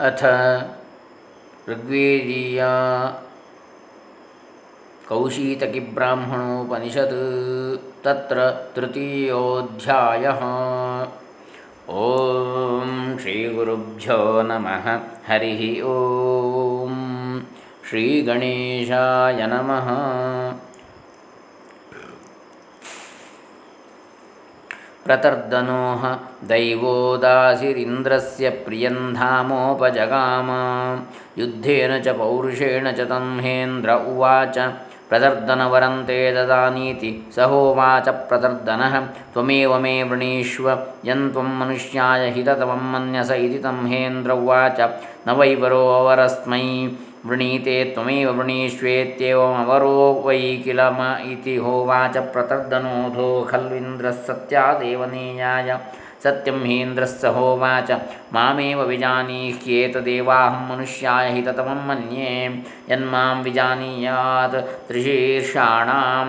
अथ ऋग्वेदीया कौशीतकिब्राह्मणोपनिषत् तत्र तृतीयोऽध्यायः। ॐ श्रीगुरुभ्यो नमः। हरिः ॐ श्रीगणेशाय नमः। ಪ್ರತರ್ದನೋಹ ದೈವೋದಾಸಿರಿಂದ್ರಸ್ಯ ಪ್ರಿಯಂಧಾಮೋಪಜಗಾಮ ಯುದ್ಧೇನ ಚ ಪೌರುಷೇಣ ಚ ತನ್ಹೇಂದ್ರ ಉವಾಚ ಪ್ರದರ್ದನವರಂತೆ ದದಾನೀತಿ ಸಹೋವಾಚ ಪ್ರದರ್ದನಃ ತ್ವಮೇವ ಮೇ ವೃಣೀಶ್ವ ಯನ್ತ್ವಂ ಮನುಷ್ಯಾಯ ಹಿತತಮಂ ಮನ್ಯಸ ಇತಿ ತಂಹೇಂದ್ರ ಉವಾಚ ನ ವೈವರೋ ಅವರಸ್ಮೈ वृणीते त्वमेव वृणीष्वेत्येवमवरो वै किल म इति होवाच प्रतर्दनोधो खल्विन्द्रः सत्यादेव नेयाय सत्यं हीन्द्रस्य होवाच। मामेव विजानीह्येतदेवाहं मनुष्याय हिततमं मन्ये। यन्मां विजानीयात् त्रिशीर्षाणां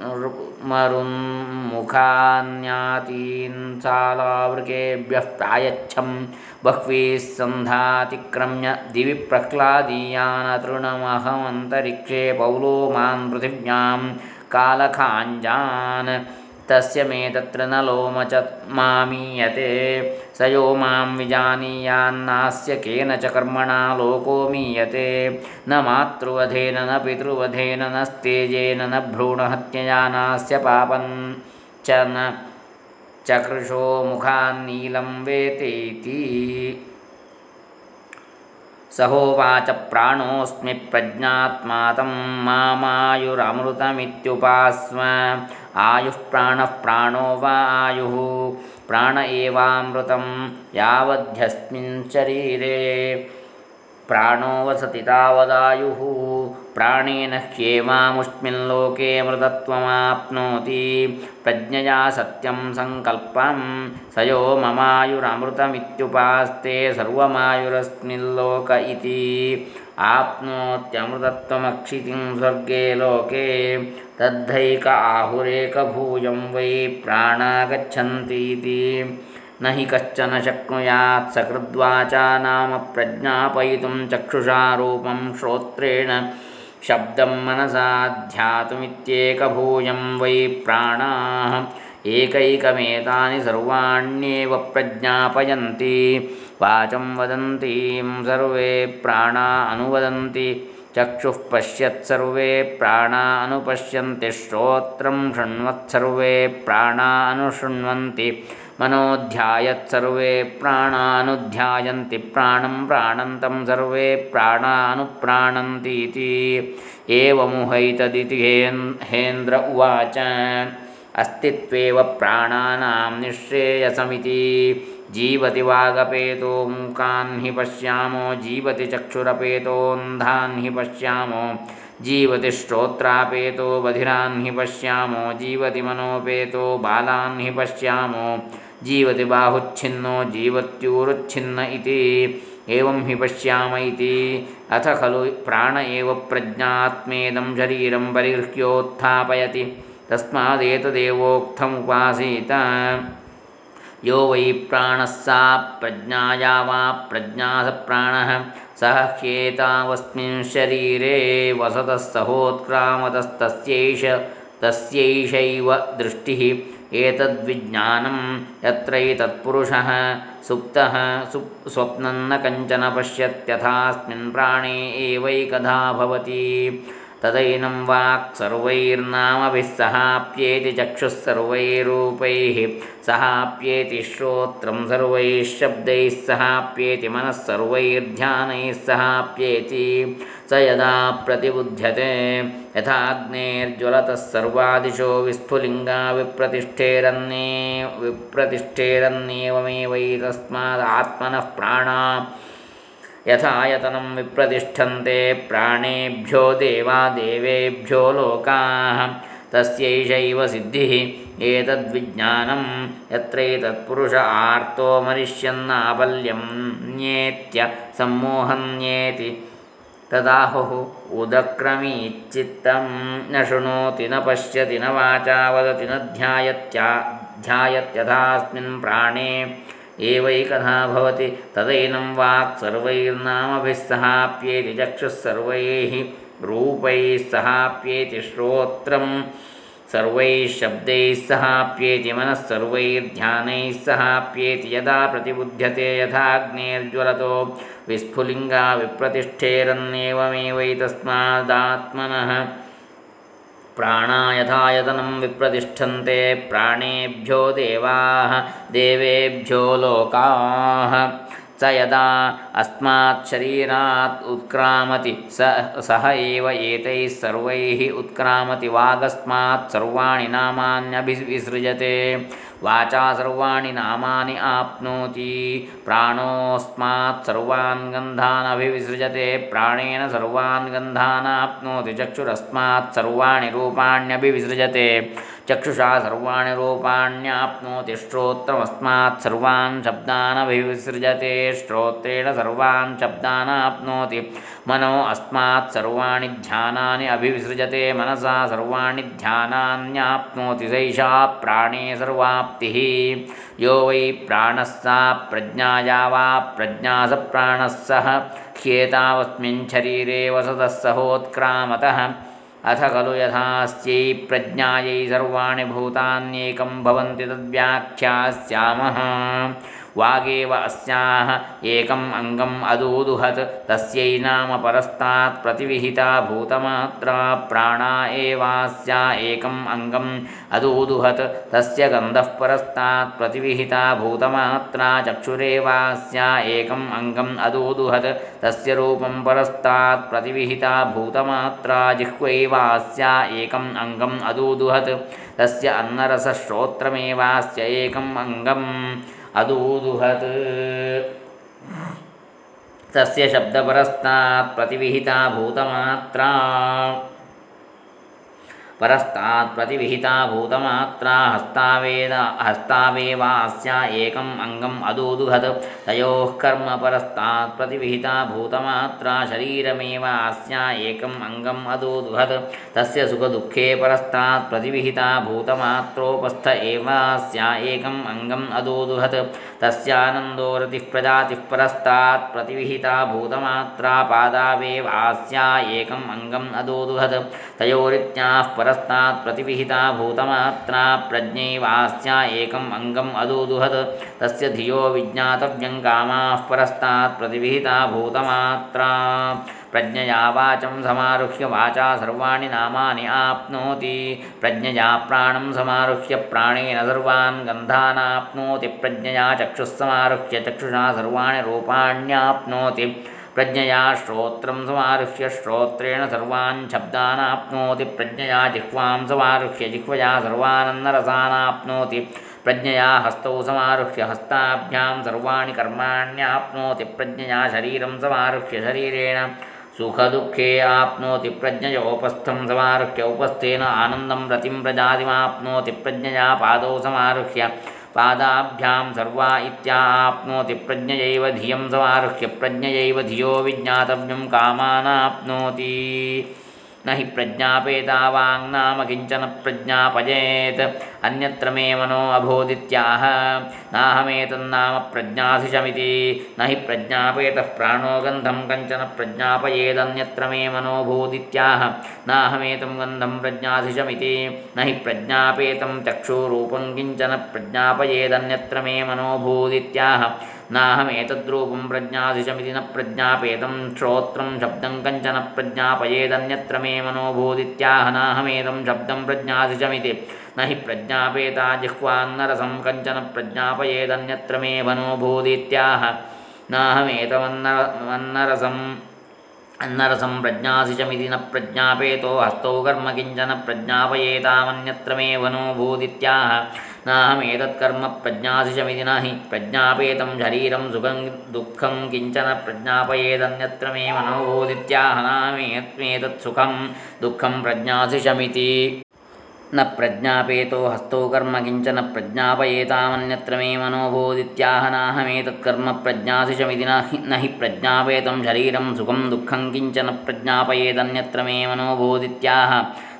महनम मरुन्मुखान्यातीन् सालावृकेभ्यः प्रायच्छं बह्वीः सन्धातिक्रम्य दिवि प्रह्लादीयानतृणमहमन्तरिक्षे पौलो मान् पृथिव्यां कालखाञ्जान् तस्य मे तत्र न लोमच मामीयते। स यो मां विजानीयान्नास्य केन च कर्मणा लोको मीयते। न मातृवधेन न पितृवधेन न स्तेजेन न भ्रूणहत्यया नास्य पापं च न चकृशो मुखान्नीलं वेतेति। सहोवाच प्राणोऽस्मि प्रज्ञात्मा तं मामायुरमृतमित्युपास्म आयुः प्राणः प्राणो वा आयुः। प्राण एवामृतं यावध्यस्मिन् शरीरे। प्राणो वसति तावदायुः। प्राणेन ह्येवामुष्मिन् लोके मृतत्वमाप्नोति। प्रज्ञया सत्यं सङ्कल्पं स यो ममायुरमृतमित्युपास्ते सर्वमायुरस्मिल्लोक इति आप्नोत्यमृतत्वमक्षितिं स्वर्गे लोके तद्धैक आहुरेकभूयं वै प्राणा गच्छन्तीति न हि कश्चन शक्नुयात् सकृद्वाचा नाम प्रज्ञापयितुं चक्षुषा रूपं श्रोत्रेण शब्दं मनसा ध्यातुमित्येकभूयं वै प्राणाः। एकैकमेतानि सर्वाण्येव प्रज्ञापयन्ति। वाचं वदन्तीं सर्वे प्राणा अनुवदन्ति। चक्षुः पश्यत्सर्वे प्राणा अनुपश्यन्ति श्रोत्रं शृण्वत्सर्वे प्राणा अनुशृण्वन्ति। मनोध्यायत्सर्वे प्राणानुध्यायन्ति प्राणं प्राणन्तं सर्वे प्राणानुप्राणन्तीति एवमुहैतदिति हेन्द्र उवाच। अस्तित्वेव प्राणानां निःश्रेयसमिति जीवति वागपेतो मूकान् हि पश्यामो, जीवति चक्षुरपेतोऽन्धान् हि पश्यामो, जीवति श्रोत्रापेतो बधिरान् हि पश्यामो, जीवति मनोपेतो बालान् हि पश्यामो, जीवति बाहुच्छिन्नो, जीवत्यूरुच्छिन्न इति एवं हि पश्याम इति। अथ खलु प्राण एव प्रज्ञात्मेदं शरीरं परिगृह्योत्थापयति तस्मादेतदेवोक्थमुपासीत यो वै प्राणः सा प्रज्ञाया वा प्रज्ञा स प्राणः। सह ह्येतावस्मिन् शरीरे वसतः सहोत्क्रामतस्तस्यैष तस्यैषैव दृष्टिः। एतद्विज्ञानं यत्रैतत्पुरुषः। सुप्तः सु स्वप्नं न कञ्चन पश्यत्यथास्मिन् प्राणे एवैकधा भवति। तदैनं वाक् सर्वैर्नामभिः सहाप्येति चक्षुः सर्वैरूपैः सहाप्येति श्रोत्रं सर्वैः शब्दैः सहाप्येति मनः सर्वैर्ध्यानैः सहाप्येति स यदा प्रतिबुध्यते यथाग्नेर्ज्वलतः सर्वादिशो विस्फुलिङ्गा विप्रतिष्ठेरन्ये विप्रतिष्ठेरन्येवमेवैतस्मादात्मनः प्राणा यथायतनं विप्रतिष्ठन्ते प्राणेभ्यो देवा देवेभ्यो लोकाः तस्यैषैव सिद्धिः एतद्विज्ञानं यत्रैतत्पुरुष आर्तो मरिष्यन्नाबल्यं न्येत्य सम्मोहन्येति तदाहुः उदक्रमीच्चित्तं न शृणोति न पश्यति न वाचा वदति न ध्यायत्या ध्यायत्यथास्मिन् प्राणे एवैकथा भवति। तदैनं वाक् सर्वैर्नामभिः सहाप्येति चक्षुः सर्वैः, रूपैः सहाप्येति श्रोत्रं सर्वैः शब्दैः सहाप्येति मनः सहाप्येति यदा प्रतिबुध्यते यथाग्नेर्ज्वलतो, विस्फुलिङ्गा विप्रतिष्ठेरन्नेवमेवैतस्मादात्मनः। प्राणा यथायतनं विप्रतिष्ठन्ते प्राणेभ्यो देवाः, देवेभ्यो लोकाः। स यदा अस्मात् शरीरात् उत्क्रामति, स सह एव एतैः सर्वैः उत्क्रामति वागस्मात् सर्वाणि नामान्यभिविसृजते वाचा सर्वाणि नामानि आप्नोति। प्राणोऽस्मात् सर्वान् गन्धान् अभिविसृजते। प्राणेन सर्वान् गन्धान् आप्नोति। चक्षुरस्मात् सर्वाणि रूपाण्यभिविसृजते। चक्षुषा सर्वाणि रूपाण्याप्नोति। श्रोत्रमस्मात् सर्वान् शब्दानभिविसृजते श्रोत्रेण सर्वान् शब्दानाप्नोति मनो अस्मात् सर्वाणि ध्यानानि अभिविसृजते। मनसा सर्वाणि ध्यानान्याप्नोति। सैषा प्राणे सर्वाप्तिः यो वै प्राणः सा प्रज्ञाया वा प्रज्ञा स प्राणः सः ह्येतावस्मिन् शरीरे वसतः अथ खलु यथास्यै प्रज्ञायै सर्वाणि भूतान्येकं भवन्ति तद्व्याख्यास्यामः। वागेव अस्याः एकम् अङ्गम् अदूदुहत् तस्यै नाम परस्तात् प्रतिविहिता भूतमात्रा प्राणा एवास्या एकम् अङ्गम् अदूदुहत् तस्य गन्धः परस्तात् प्रतिविहिता भूतमात्रा चक्षुरेवास्या एकम् अङ्गम् अदूदुहत् तस्य रूपं परस्तात् प्रतिविहिता भूतमात्रा जिह्वैवास्या एकम् अङ्गम् अदूदुहत् तस्य अन्नरसश्रोत्रमेवास्य एकम् अङ्गम् अदूदुहत्। तस्य शब्दपरस्तात् प्रतिविहिता भूतमात्रा। परस्तात् प्रतिविहिता भूतमात्रा हस्तावेद हस्तावेवास्या एकम् अङ्गम् अदूदुहत्। तयोः कर्म परस्तात् प्रतिविहिता भूतमात्रा शरीरमेवास्या एकम् अङ्गम् अदूदुहत्। तस्य सुखदुःखे परस्तात् प्रतिविहिता भूतमात्रोपस्थ एवास्या एकम् अङ्गम् अदूदुहत्। तस्यानन्दो रतिः प्रजातिः परस्तात् प्रतिविहिता भूतमात्रा पादावेवास्या एकम् अङ्गम् अदूदुहत्। तयोरित्याः परस्तात् प्रतिविहिता भूतमात्रा प्रज्ञैवास्या एकम् अङ्गम् अदूदुहत् तस्य धियो विज्ञातव्यं कामाः परस्तात् प्रतिविहिता भूतमात्रा प्रज्ञया वाचं समारुह्य वाचा सर्वाणि नामानि आप्नोति। प्रज्ञया प्राणं समारुह्य प्राणेन सर्वान् गन्धानाप्नोति। प्रज्ञया चक्षुः समारुह्य चक्षुषा सर्वाणि रूपाण्याप्नोति। प्रज्ञया श्रोत्रं समारुह्य श्रोत्रेण सर्वान् शब्दानाप्नोति। प्रज्ञया जिह्वां समारुह्य जिह्वया सर्वानन्दरसानाप्नोति। प्रज्ञया हस्तौ समारुह्य हस्ताभ्यां सर्वाणि कर्माण्याप्नोति। प्रज्ञया शरीरं समारुह्य शरीरेण सुखदुःखे आप्नोति। प्रज्ञयोपस्थं समारुह्य उपस्थेन आनन्दं रतिं प्रजातिमाप्नोति। प्रज्ञया पादौ समारुह्य पादाभ्यां सर्वा इत्याप्नोति प्रज्ञयैव धियं समारुह्य प्रज्ञयैव धियो विज्ञातव्यं कामानाप्नोति। न हि प्रज्ञापेता वाङ्नाम किंचन प्रज्ञापयेत् अन्यत्र मे मनो अभोदित्याह नाहमेतन्नाम प्रज्ञाधिशमिति न हि प्रज्ञापेतः प्राणो गन्धं कञ्चन प्रज्ञापयेदन्यत्र मे मनोभूदित्याह नाहमेतं गन्धं प्रज्ञाधिशमिति न हि प्रज्ञापेतं चक्षुरूपं किंचन प्रज्ञापयेदन्यत्र मे मनोभूदित्याह नाहमेतद्रूपं प्रज्ञाधिशमिति न प्रज्ञापेतं श्रोत्रं शब्दं कञ्चन प्रज्ञापयेदन्यत्र मे मनोभूदित्याह नाहमेतं शब्दं प्रज्ञाधिशमिति न हि प्रज्ञापेता जिह्वान्नरसं कञ्चन प्रज्ञापयेदन्यत्र मे मनोभूदित्याह नाहमेतमन्नरसम् अन्नरसं प्रज्ञासिचमिति न प्रज्ञापेतो हस्तौ कर्म किंचन प्रज्ञापयेतामन्यत्र मे वनोभूदित्याह नाहमेतत्कर्म प्रज्ञासिचमिति न हि प्रज्ञापेतं शरीरं सुखं, दुःखं किंचन प्रज्ञापयेदन्यत्र मे मनोभूदित्याह नाहमेतत्सुखं दुःखं प्रज्ञासिचमिति न प्रज्ञापेतो हस्तौ कर्म किंचन प्रज्ञापयेतामन्यत्र मे मनोभूदित्याह नाहमेतत्कर्म प्रज्ञासिषमिति न हि प्रज्ञापेतं शरीरं सुखं, दुःखं किंचन प्रज्ञापयेदन्यत्र मे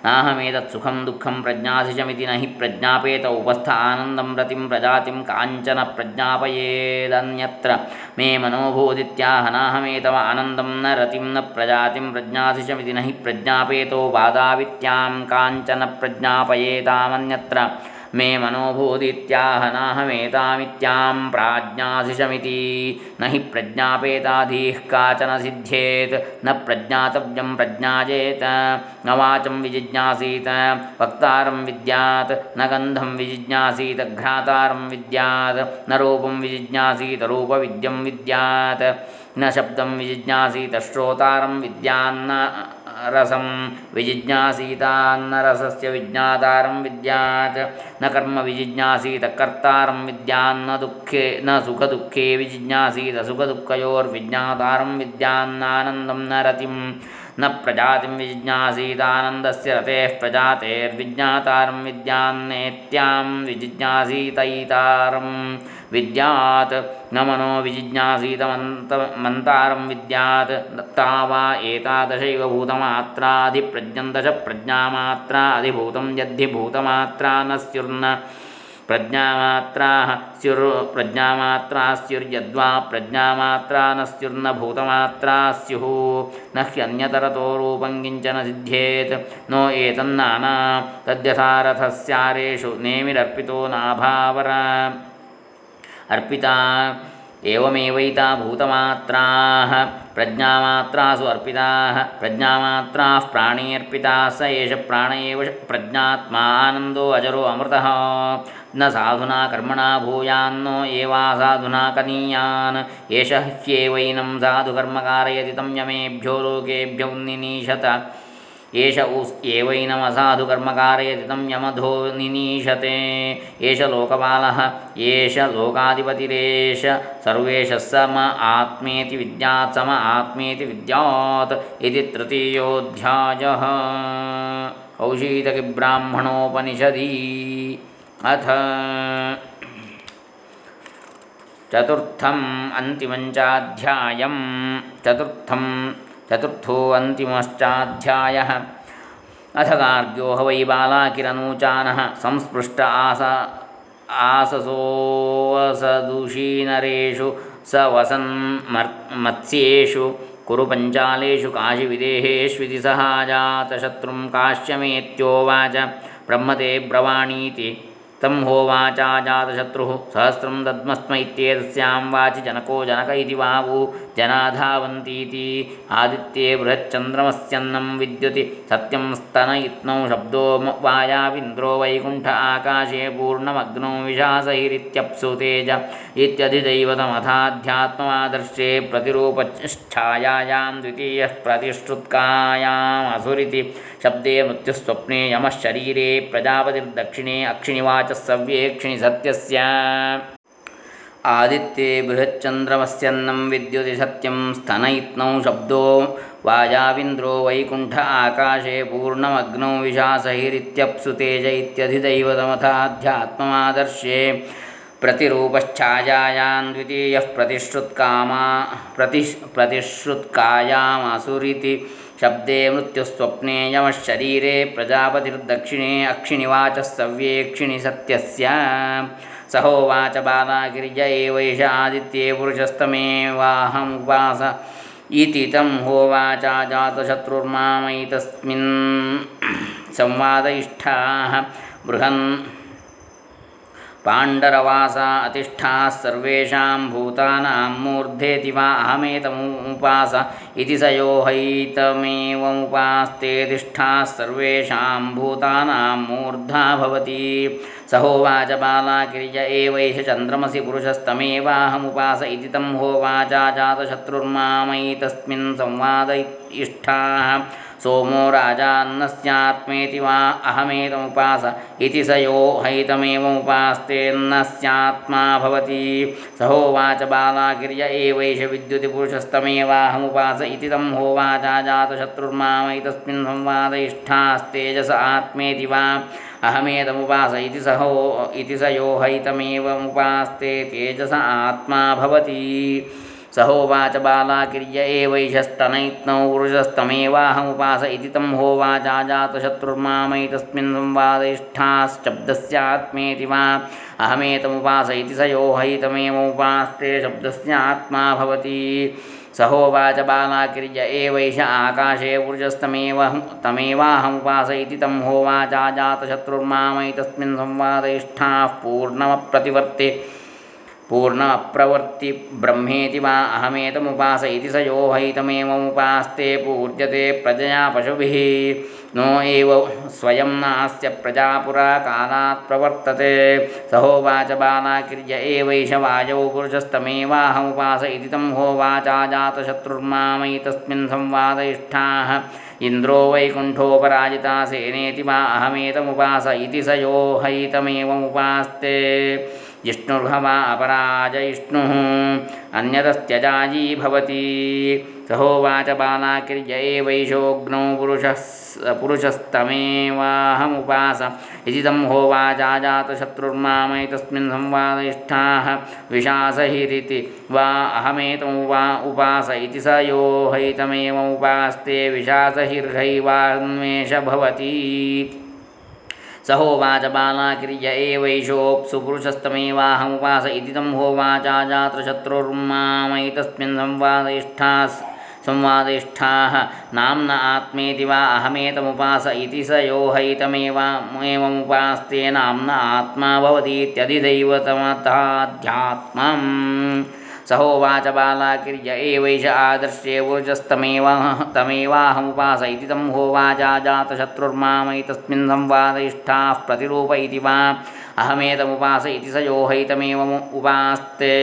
मनोभूदित्याह नाहमेतत्सुखं दुःखं प्रज्ञासिषमिति न हि प्रज्ञापेत उपस्थ आनन्दं रतिं प्रजातिं काञ्चन प्रज्ञापयेदन्यत्र। मे मनोभूदित्याह नाहमेतव न रतिं न प्रजातिं प्रज्ञासिषमिति न हि प्रज्ञापेतो बाधावित्यां काञ्चन प्रज्ञापयेतामन्यत्र। मे मनोभूदित्याह नाहमेतामित्यां न हि प्रज्ञापेताधीः काचन सिद्ध्येत्। न प्रज्ञातव्यं प्रज्ञायेत न वाचं विजिज्ञासीत। वक्तारं विद्यात्। न गन्धं विजिज्ञासीत। घ्रातारं विद्यात्। न रूपं विजिज्ञासीत। रूपविद्यं विद्यात्। न शब्दं विजिज्ञासीत। श्रोतारं विद्यान्न रसं विजिज्ञासीतान्न रसस्य विज्ञातारं विद्यात् न कर्म विजिज्ञासीत कर्तारं विद्यान्न दुःखे न सुखदुःखे विजिज्ञासीत सुखदुःखयोर्विज्ञातारं विद्यान्नानन्दं न रतिं न प्रजातिं विजिज्ञासीतानन्दस्य रतेः प्रजातेर्विज्ञातारं विद्यान्नेत्यां विजिज्ञासीतैतारं विद्यात्। न मनो विजिज्ञासीतमन्त मन्तारं विद्यात्। दत्ता वा एतादशैव भूतमात्राधिप्रज्ञं दश प्रज्ञामात्रा अधिभूतं यद्धि भूतमात्रा न स्युर्न प्रज्ञामात्रा स्युर् प्रज्ञामात्रा स्युर्यद्वा प्रज्ञामात्रा न स्युर्न भूतमात्रा स्युः न ह्यन्यतरतो रूपं किंचन सिद्ध्येत्। नो एतन्नाना तद्यथारथस्यारेषु नेमिरर्पितो नाभावर। अर्पिता। एवमेवैता भूतमात्राः। प्रज्ञामात्रासु अर्पिताः। प्रज्ञामात्राः प्राणेऽर्पिताः। स एष प्राण एव प्रज्ञात्मानन्दो अजरो अमृतः। न साधुना कर्मणा भूयान्नो एवासाधुना कनीयान्। एष ह्येवैनं साधुकर्म कारयति तं यमेभ्यो लोकेभ्यो निनीशत एष उस् एवैनमसाधुकर्म कारयति तं यमधो निनीशते। एष लोकपालः एष लोकाधिपतिरेष सर्वेशः सम आत्मेति विद्यात्, सम आत्मेति विद्यात् इति तृतीयोऽध्यायः। कौशीतकिब्राह्मणोपनिषदि अथ। चतुर्थम् अन्तिमञ्चाध्यायं चतुर्थं चतुर्थो अन्तिमश्चाध्यायः अथ गार्ग्यो ह वै बालाकिरनूचानः संस्पृष्ट आस आससोऽसदुषीनरेषु स वसन् मर् मत्स्येषु कुरु पञ्चालेषु काशिविदेहेष्विति सहाजातशत्रुं काश्यमेत्योवाच ब्रह्मते ब्रवाणीति तं होवाचा जातशत्रुः। सहस्रं दद्मस्म इत्येतस्यां वाचि जनको जनक इति वावु। जना धावन्तीति आदित्ये बृहच्चन्द्रमस्यन्नं विद्युति। सत्यं स्तन इत्नौ शब्दो वायाविन्द्रो वैकुण्ठ आकाशे पूर्णमग्नौ विशासैरित्यप्सु तेज। इत्यधिदैवतमथाध्यात्ममादर्शे प्रतिरूपच्छायायां द्वितीयः प्रतिश्रुत्कायामसुरिति शब्दे मृत्युस्वप्ने यमः शरीरे प्रजापतिर्दक्षिणे अक्षिणिवाचः सव्येक्षिणि सत्यस्य आदित्ये बृहच्चन्द्रमस्यन्नं विद्युति सत्यं स्तनयित्नौ शब्दो। वाजाविन्द्रो वैकुण्ठ आकाशे पूर्णमग्नौ विशासहिरित्यप्सु तेज इत्यधिदैवतमथाध्यात्ममादर्शे प्रतिरूपश्छायायां द्वितीयः प्रतिश्रुत्कामा प्रति प्रतिश्रुत्कायामसुरिति शब्दे मृत्युस्वप्ने यमः शरीरे प्रजापतिर्दक्षिणे अक्षिणिवाचः सव्येक्षिणि सत्यस्य सहोवाच बालागिर्य एवैष आदित्ये पुरुषस्तमेवाहमुपास इति तं होवाचा जातशत्रुर्मामैतस्मिन् संवादयिष्ठाः बृहन्। पाण्डरवासा अतिष्ठाः सर्वेषां भूतानां मूर्धेति वा अहमेतमुपास इति स यो हैतमेवमुपास्तेतिष्ठाः सर्वेषां भूतानां मूर्धा भवति। स होवाच बालाकिर्य एवैष चन्द्रमसि पुरुषस्तमेवाहमुपास इति तं होवाचा जातशत्रुर्मामैतस्मिन् संवाद इष्ठाः। सोमो राजान्नस्यात्मेति वा अहमेतमुपास। इति स यो हैतमेवमुपास्तेन्न स्यात्मा भवति। स होवाच बालाकिर्य एवैष विद्युति पुरुषस्तमेवाहमुपास इति तं होवाचा जातशत्रुर्मामैतस्मिन् संवादयिष्ठास्तेजस आत्मेति वा अहमेतमुपास। इति स हो, इति स यो हैतमेवमुपास्ते तेजस आत्मा भवति। सहोवाच बालाकिर्य एवैषस्तनैत्नौ पुरुषस्तमेवाहमुपास इति तं होवाचाजातशत्रुर्मामैतस्मिन् संवादैष्ठाश्शब्दस्यात्मेति वा अहमेतमुपास इति स यो हैतमेवमुपास्ते शब्दस्यात्मा भवति। सहोवाच बालाकिर्य एवैष आकाशे ऊर्जस्तमेव तमेवाहमुपास इति तं होवाचाजातशत्रुर्मामैतस्मिन् संवादैष्ठाः पूर्णमप्रतिवर्ते। पूर्णमप्रवर्ति ब्रह्मेति वा अहमेतमुपास इति स यो हैतमेवमुपास्ते पूज्यते प्रजया पशुभिः। नो एव स्वयं नास्य प्रजापुरा कालात् प्रवर्तते। सहोवाच बालाकिर्य एवैष वायौ पुरुषस्तमेवाहमुपास इति तं होवाचा जातशत्रुर्मामैतस्मिन् संवादयिष्ठाः। इन्द्रो वैकुण्ठोपराजिता सेनेति वा अहमेतमुपास इति स यो हैतमेवमुपास्ते जिष्णुर्भवा अपराजयिष्णुः अन्यतस्त्यजायी भवति। सहोवाच बालाकिर्य एवैषोऽग्नौ पुरुषः पुरुषस्तमेवाहमुपास। इति तं होवाचाजातशत्रुर्मामैतस्मिन् संवादिष्ठाः विशासहिरिति वा अहमेतमुपा उपास इति स यो हैतमेवमुपास्ते विशासहिर्घैवान्वेष भवति। स होवाच बालाकिर्य एवैषोऽप्सु पुरुषस्तमेवाहमुपास इति तं होवाचाजातशत्रुर्मामैतस्मिन् संवादिष्ठास् संवादिष्ठाः। नाम्न आत्मेति वा अहमेतमुपास इति स यो हैतमेवमुपास्ते नाम्न आत्मा भवतीत्यधिदैवतमताध्यात्मम् सहोवाच बालाकिर्य एवैष आदर्शे ऊर्जस्तमेव तमेवाहमुपास इति तं होवाचाजातशत्रुर्मामैतस्मिन् संवादिष्ठाः प्रतिरूप इति वा अहमेतमुपास इति स यो हैतमेवमुपास्ते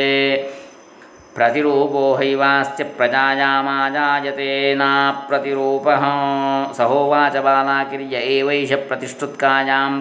प्रतिरूपो हैवास्य प्रजायामाजायते नाप्रतिरूपः। सहोवाच बालाकिर्य एवैष प्रतिष्ठुत्कायां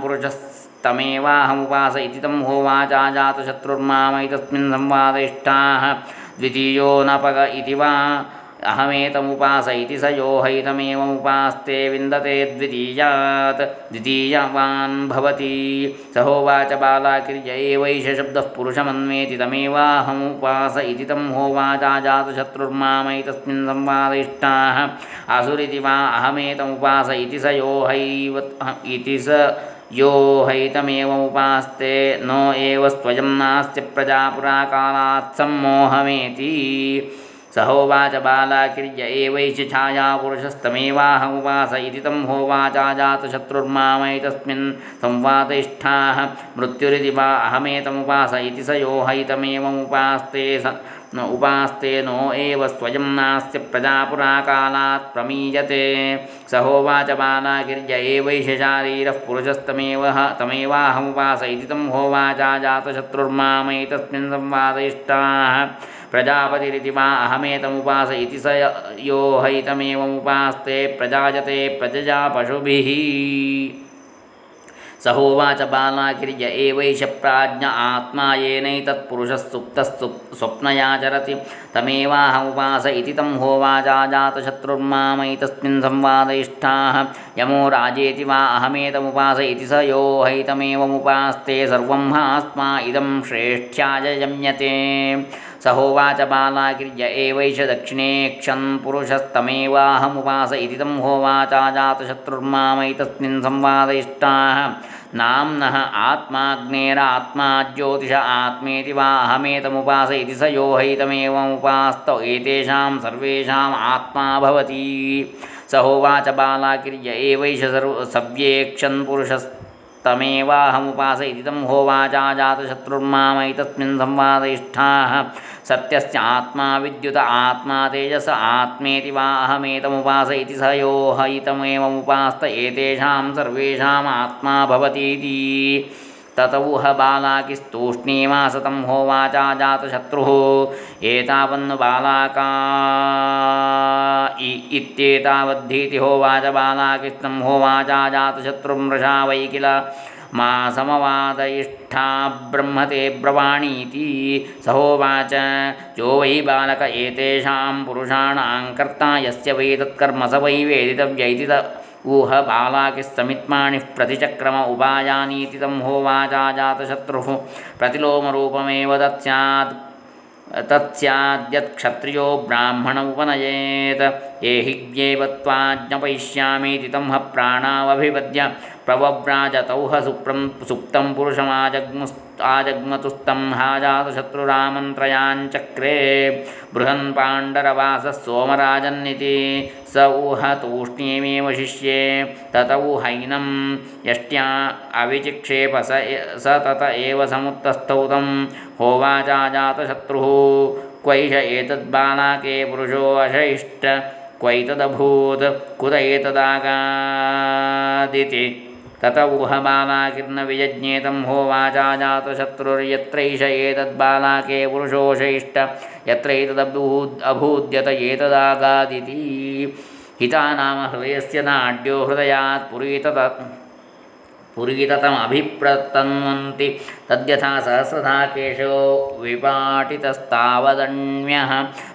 पुरुषस्तमेवाहमुपास इति तं होवाचाजातशत्रुर्मामैतस्मिन् संवादिष्ठाः। द्वितीयो नपग इति वा अहमेतमुपास इति स यो हैतमेवमुपास्ते विन्दते द्वितीयात्। द्वितीयवान् भवति। स होवाच बालाकिर्य एवैष शब्दः पुरुषमन्वेति तमेवाहमुपास इति तं होवाचाजातशत्रुर्मामैतस्मिन् संवादिष्टाः आसुरिति वा अहमेतमुपास इति स यो हैव इति स यो हैतमेवमुपास्ते नो एव स्वयं नास्ति प्रजापुराकालात् सम्मोहमेति सहोवाच बालाकिर्य एवैष छायापुरुषस्तमेवाहमुपास इति तं होवाचाजातशत्रुर्मामैतस्मिन् संवादिष्ठाः मृत्युरिति वा अहमेतमुपास इति स यो हैतमेवमुपास्ते स उपास्ते नो एव स्वयं नास्य प्रजापुराकालात् प्रमीयते। स होवाच बालाकिर्य एवैष शारीरः पुरुषस्तमेव तमेवाहमुपास इति तं होवाचाजातशत्रुर्मामैतस्मिन् संवादिष्टाः प्रजापतिरिति वा अहमेतमुपास इति स यो हैतमेवमुपास्ते प्रजायते प्रजया पशुभिः स होवाच बालाकिर्य एवैष प्राज्ञ आत्मा येनैतत्पुरुषः स्वप्नयाचरति तमेवाहमुपास इति तं होवाचाजातशत्रुर्मामैतस्मिन् संवादैष्ठाः यमो राजेति वा अहमेतमुपास इति स यो हैतमेवमुपास्ते सर्वं हास्मा इदं श्रेष्ठ्याय यम्यते स होवाच बालाकिर्य एवैष दक्षिणे क्षन् पुरुषस्तमेवाहमुपास इति तं होवाचाजातशत्रुर्मामैतस्मिन् संवादैष्ठाः नाम्नः आत्माग्नेरात्मा ज्योतिष आत्मेति वा अहमेतमुपास इति स यो हैतमेवमुपास्त एतेषां सर्वेषाम् आत्मा भवति। स होवाच बालाकिर्य एवैष सर्व सव्येक्षन् पुरुषस्तमेवाहमुपास इति तं होवाचाजातशत्रुर्मामैतस्मिन् संवादिष्ठा सत्यस्य आत्मा विद्युत आत्मा तेजस आत्मेति वा अहमेतमुपास इति स यो एतेषां आत्मा भवतीति। ततौह बालाकिस्तूष्णीमासतं होवाचा जातशत्रुः एतावन्नु बालाका होवाच बालाकिस्तं होवाचा जातशत्रुं मृषा वै किल। मा समवादयिष्ठा ब्रह्मते ब्रवाणीति। सहोवाच यो वै बालक एतेषां पुरुषाणां कर्ता यस्य वै तत्कर्म स वै वेदितव्यैति ऊह बालाकिस्समित्माणिः प्रतिचक्रम उपायानीति तं होवाचा जातशत्रुः प्रतिलोमरूपमेव तत् तत्स्याद्यत् तत्स्याद्यत्क्षत्रियो ब्राह्मण उपनयेत् ये हि ज्ञेव त्वाज्ञपयिष्यामीति तं ह प्राणावभिवद्य प्रवव्राजतौ ह सुप्रं सुप्तं पुरुषमाजग्मुस् आजग्मतुस्तं हाजातशत्रुरामन्त्रयाञ्चक्रे बृहन् पाण्डरवासः सोमराजन्निति स ऊह तूष्णीमेव शिष्ये तत ऊहैनं यष्ट्या अविचिक्षेप स स तत एव समुत्तस्थौ तं होवाचाजातशत्रुः क्वैष एतद्बालाके पुरुषो अशैष्ट ಕ್ವೈತದಭೂತ್ ಕುತ ಏತದಾಗಾದಿತಿ ತತ ಊಹಮಾಲಾಕಿರ್ನ ವಿಯಜ್ಞೇತಂ ಹೋವಾಚಾಜಾತಶತ್ರುರ್ಯತ್ರೈಷ ಏತದ್ಬಾಲಾಕೆ ಪುರುಷೋಷೈಷ್ಟ ಯತ್ರ ಏತದಭೂದ್ ಅಭೂದ್ಯತ ಏತದಾಗಾದಿತಿ ಹಿತಾನಾಮ ಹೃದಯಸ್ಯ ನಾಡ್ಯೋ ಹೃದಯಾತ್ ಪುರೀತತ ಪುರೀತತಮಭಿಪ್ರತನ್ವಂತಿ ತದ್ಯಥಾ ಸಹಸ್ರಧಾ ಕೇಶೋ ವಿಪಾಟಿತಸ್ತಾವದಣ್ಯಃ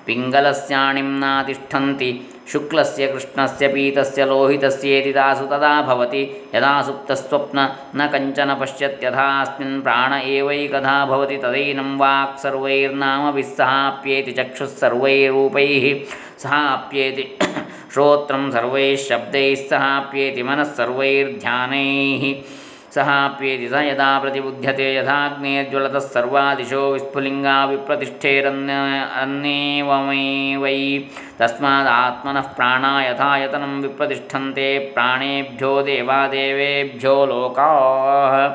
ಪಿಂಗಲಸ್ಯಾಣಿಂನಾತಿಷ್ಠಂತಿ शुक्लस्य, कृष्णस्य, पीतस्य लोहितस्येति तासु तदा भवति। यदा सुप्तस्वप्न न कञ्चन पश्यत्यथास्मिन् प्राण एवैकधा भवति। तदैनं वाक् सर्वैर्नामभिः सहाप्येति चक्षुः सर्वैरूपैः सहाप्येति श्रोत्रं सर्वैः शब्दैः सहाप्येति मनः सर्वैर्ध्यानैः सहाप्येति स यदा प्रतिबुध्यते, यथाग्नेर्ज्वलतः सर्वादिशो विस्फुलिङ्गा विप्रतिष्ठेरन्नेवमेवै तस्मादात्मनः प्राणा यथा यतनं विप्रतिष्ठन्ते प्राणेभ्यो देवादेवेभ्यो लोकाः।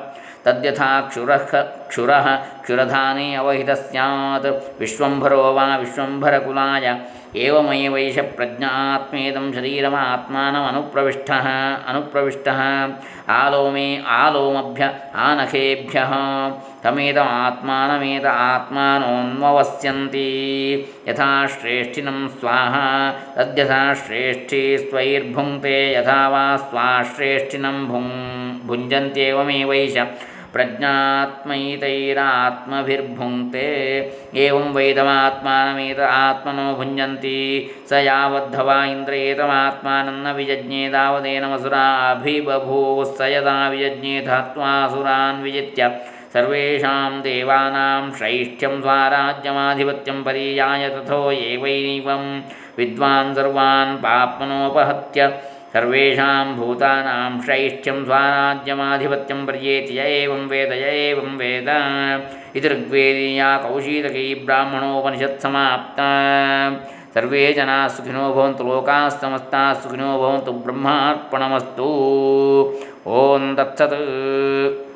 तद्यथा क्षुरः क्षुरः क्षुरधाने अवहितः स्यात्। विश्वम्भरो वा विश्वम्भरकुलाय एवमेवैष प्रज्ञात्मेदं शरीरमात्मानमनुप्रविष्टः, अनुप्रविष्टः। आलोमे आलोमभ्य आनखेभ्यः तमेदमात्मानमेत आत्मानोन्ववस्यन्ति। यथा श्रेष्ठिनं स्वाहा, तद्यथा श्रेष्ठी स्वैर्भुङ्क्ते यथा वा स्वाश्रेष्ठिनं भुङ् भुञ्जन्त्येवमेवैष प्रज्ञात्मैतैरात्मभिर्भुङ्क्ते। एवं वैदमात्मानमेत आत्मनो भुञ्जन्ति। स यावद्धवा इन्द्रयेतमात्मानं न विजज्ञे तावदेनमसुराभिबभूः स यदा विजज्ञेत हत्वासुरान् विजित्य। सर्वेषां देवानां शैष्ठ्यं स्वाराज्यमाधिपत्यं परीयाय तथो एवैवं विद्वान् सर्वान् पाप्मनोपहत्य। सर्वेषां भूतानां शैष्ठ्यं स्वानाद्यमाधिपत्यं पर्येति य एवं वेद य एवं वेद। इति ऋग्वेदीया कौशीतकी ब्राह्मणोपनिषत्समाप्ता सर्वे जनाः सुखिनो भवन्तु लोकाः सुखिनो भवन्तु, ब्रह्मार्पणमस्तु। ॐ तत्सत्।